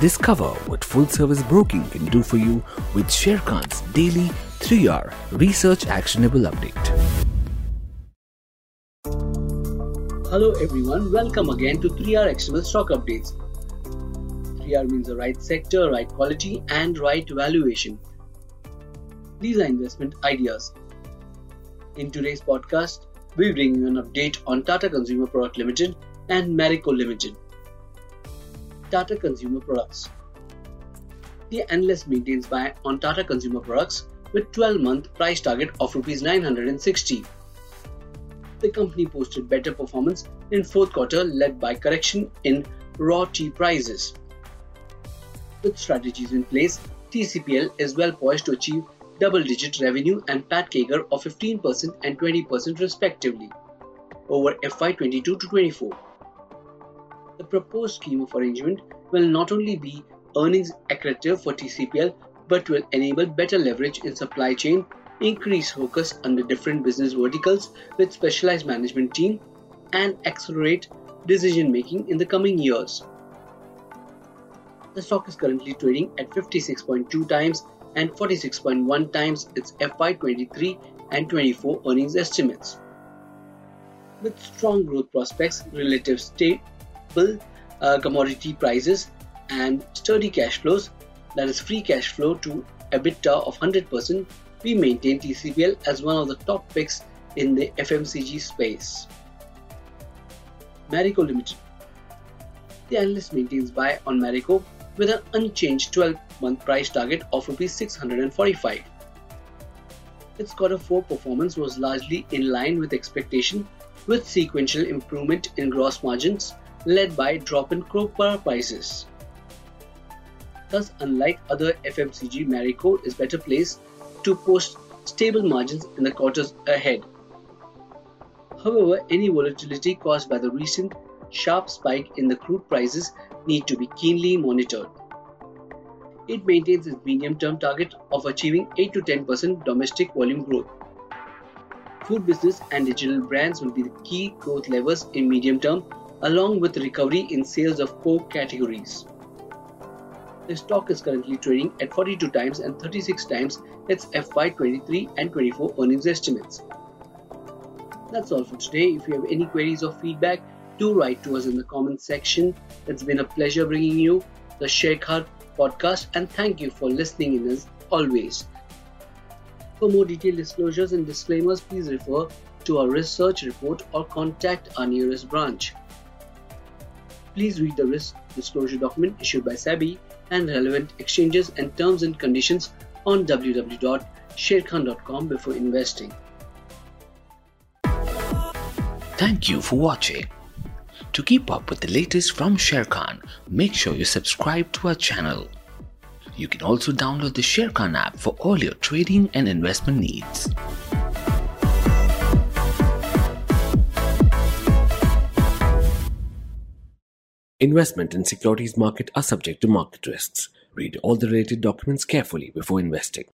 Discover what full service broking can do for you with Sharekhan's daily 3R research actionable update. Hello everyone, welcome again to 3R Actionable Stock Updates. 3R means the right sector, right quality, and right valuation. These are investment ideas. In today's podcast, we bring you an update on Tata Consumer Product Limited and Marico Limited. Tata Consumer Products. The analyst maintains buy on Tata Consumer Products with 12 month price target of Rs 960. The company posted better performance in fourth quarter led by correction in raw tea prices. With strategies in place, TCPL is well poised to achieve double digit revenue and PAT CAGR of 15% and 20% respectively over FY22 to 24. The proposed scheme of arrangement will not only be earnings accretive for TCPL but will enable better leverage in supply chain, increase focus the different business verticals with specialized management team, and accelerate decision making in the coming years. The stock is currently trading at 56.2 times and 46.1 times its FY23 and 24 earnings estimates. With strong growth prospects, relative stable uh, commodity prices, and sturdy cash flows, that is free cash flow to EBITDA of 100%, we maintain TCPL as one of the top picks in the FMCG space. Marico Limited. The analyst maintains buy on Marico with an unchanged 12-month price target of Rs 645. Its quarter 4 performance was largely in line with expectation with sequential improvement in gross margins led by drop in copra prices. Thus, unlike other FMCG, Marico is better placed to post stable margins in the quarters ahead. However, any volatility caused by the recent sharp spike in the crude prices need to be keenly monitored. It maintains its medium-term target of achieving 8 to 10% domestic volume growth. Food business and digital brands will be the key growth levers in medium term along with recovery in sales of core categories. The stock is currently trading at 42 times and 36 times its FY23 and 24 earnings estimates. That's all for today. If you have any queries or feedback, do write to us in the comments section. It's been a pleasure bringing you the Sharekhan podcast and thank you for listening in as always. For more detailed disclosures and disclaimers, please refer to our research report or contact our nearest branch. Please read the risk disclosure document issued by SEBI and relevant exchanges and terms and conditions on www.sharekhan.com before investing. Thank you for watching. To keep up with the latest from Sharekhan, make sure you subscribe to our channel. You can also download the Sharekhan app for all your trading and investment needs. Investment in securities market are subject to market risks. Read all the related documents carefully before investing.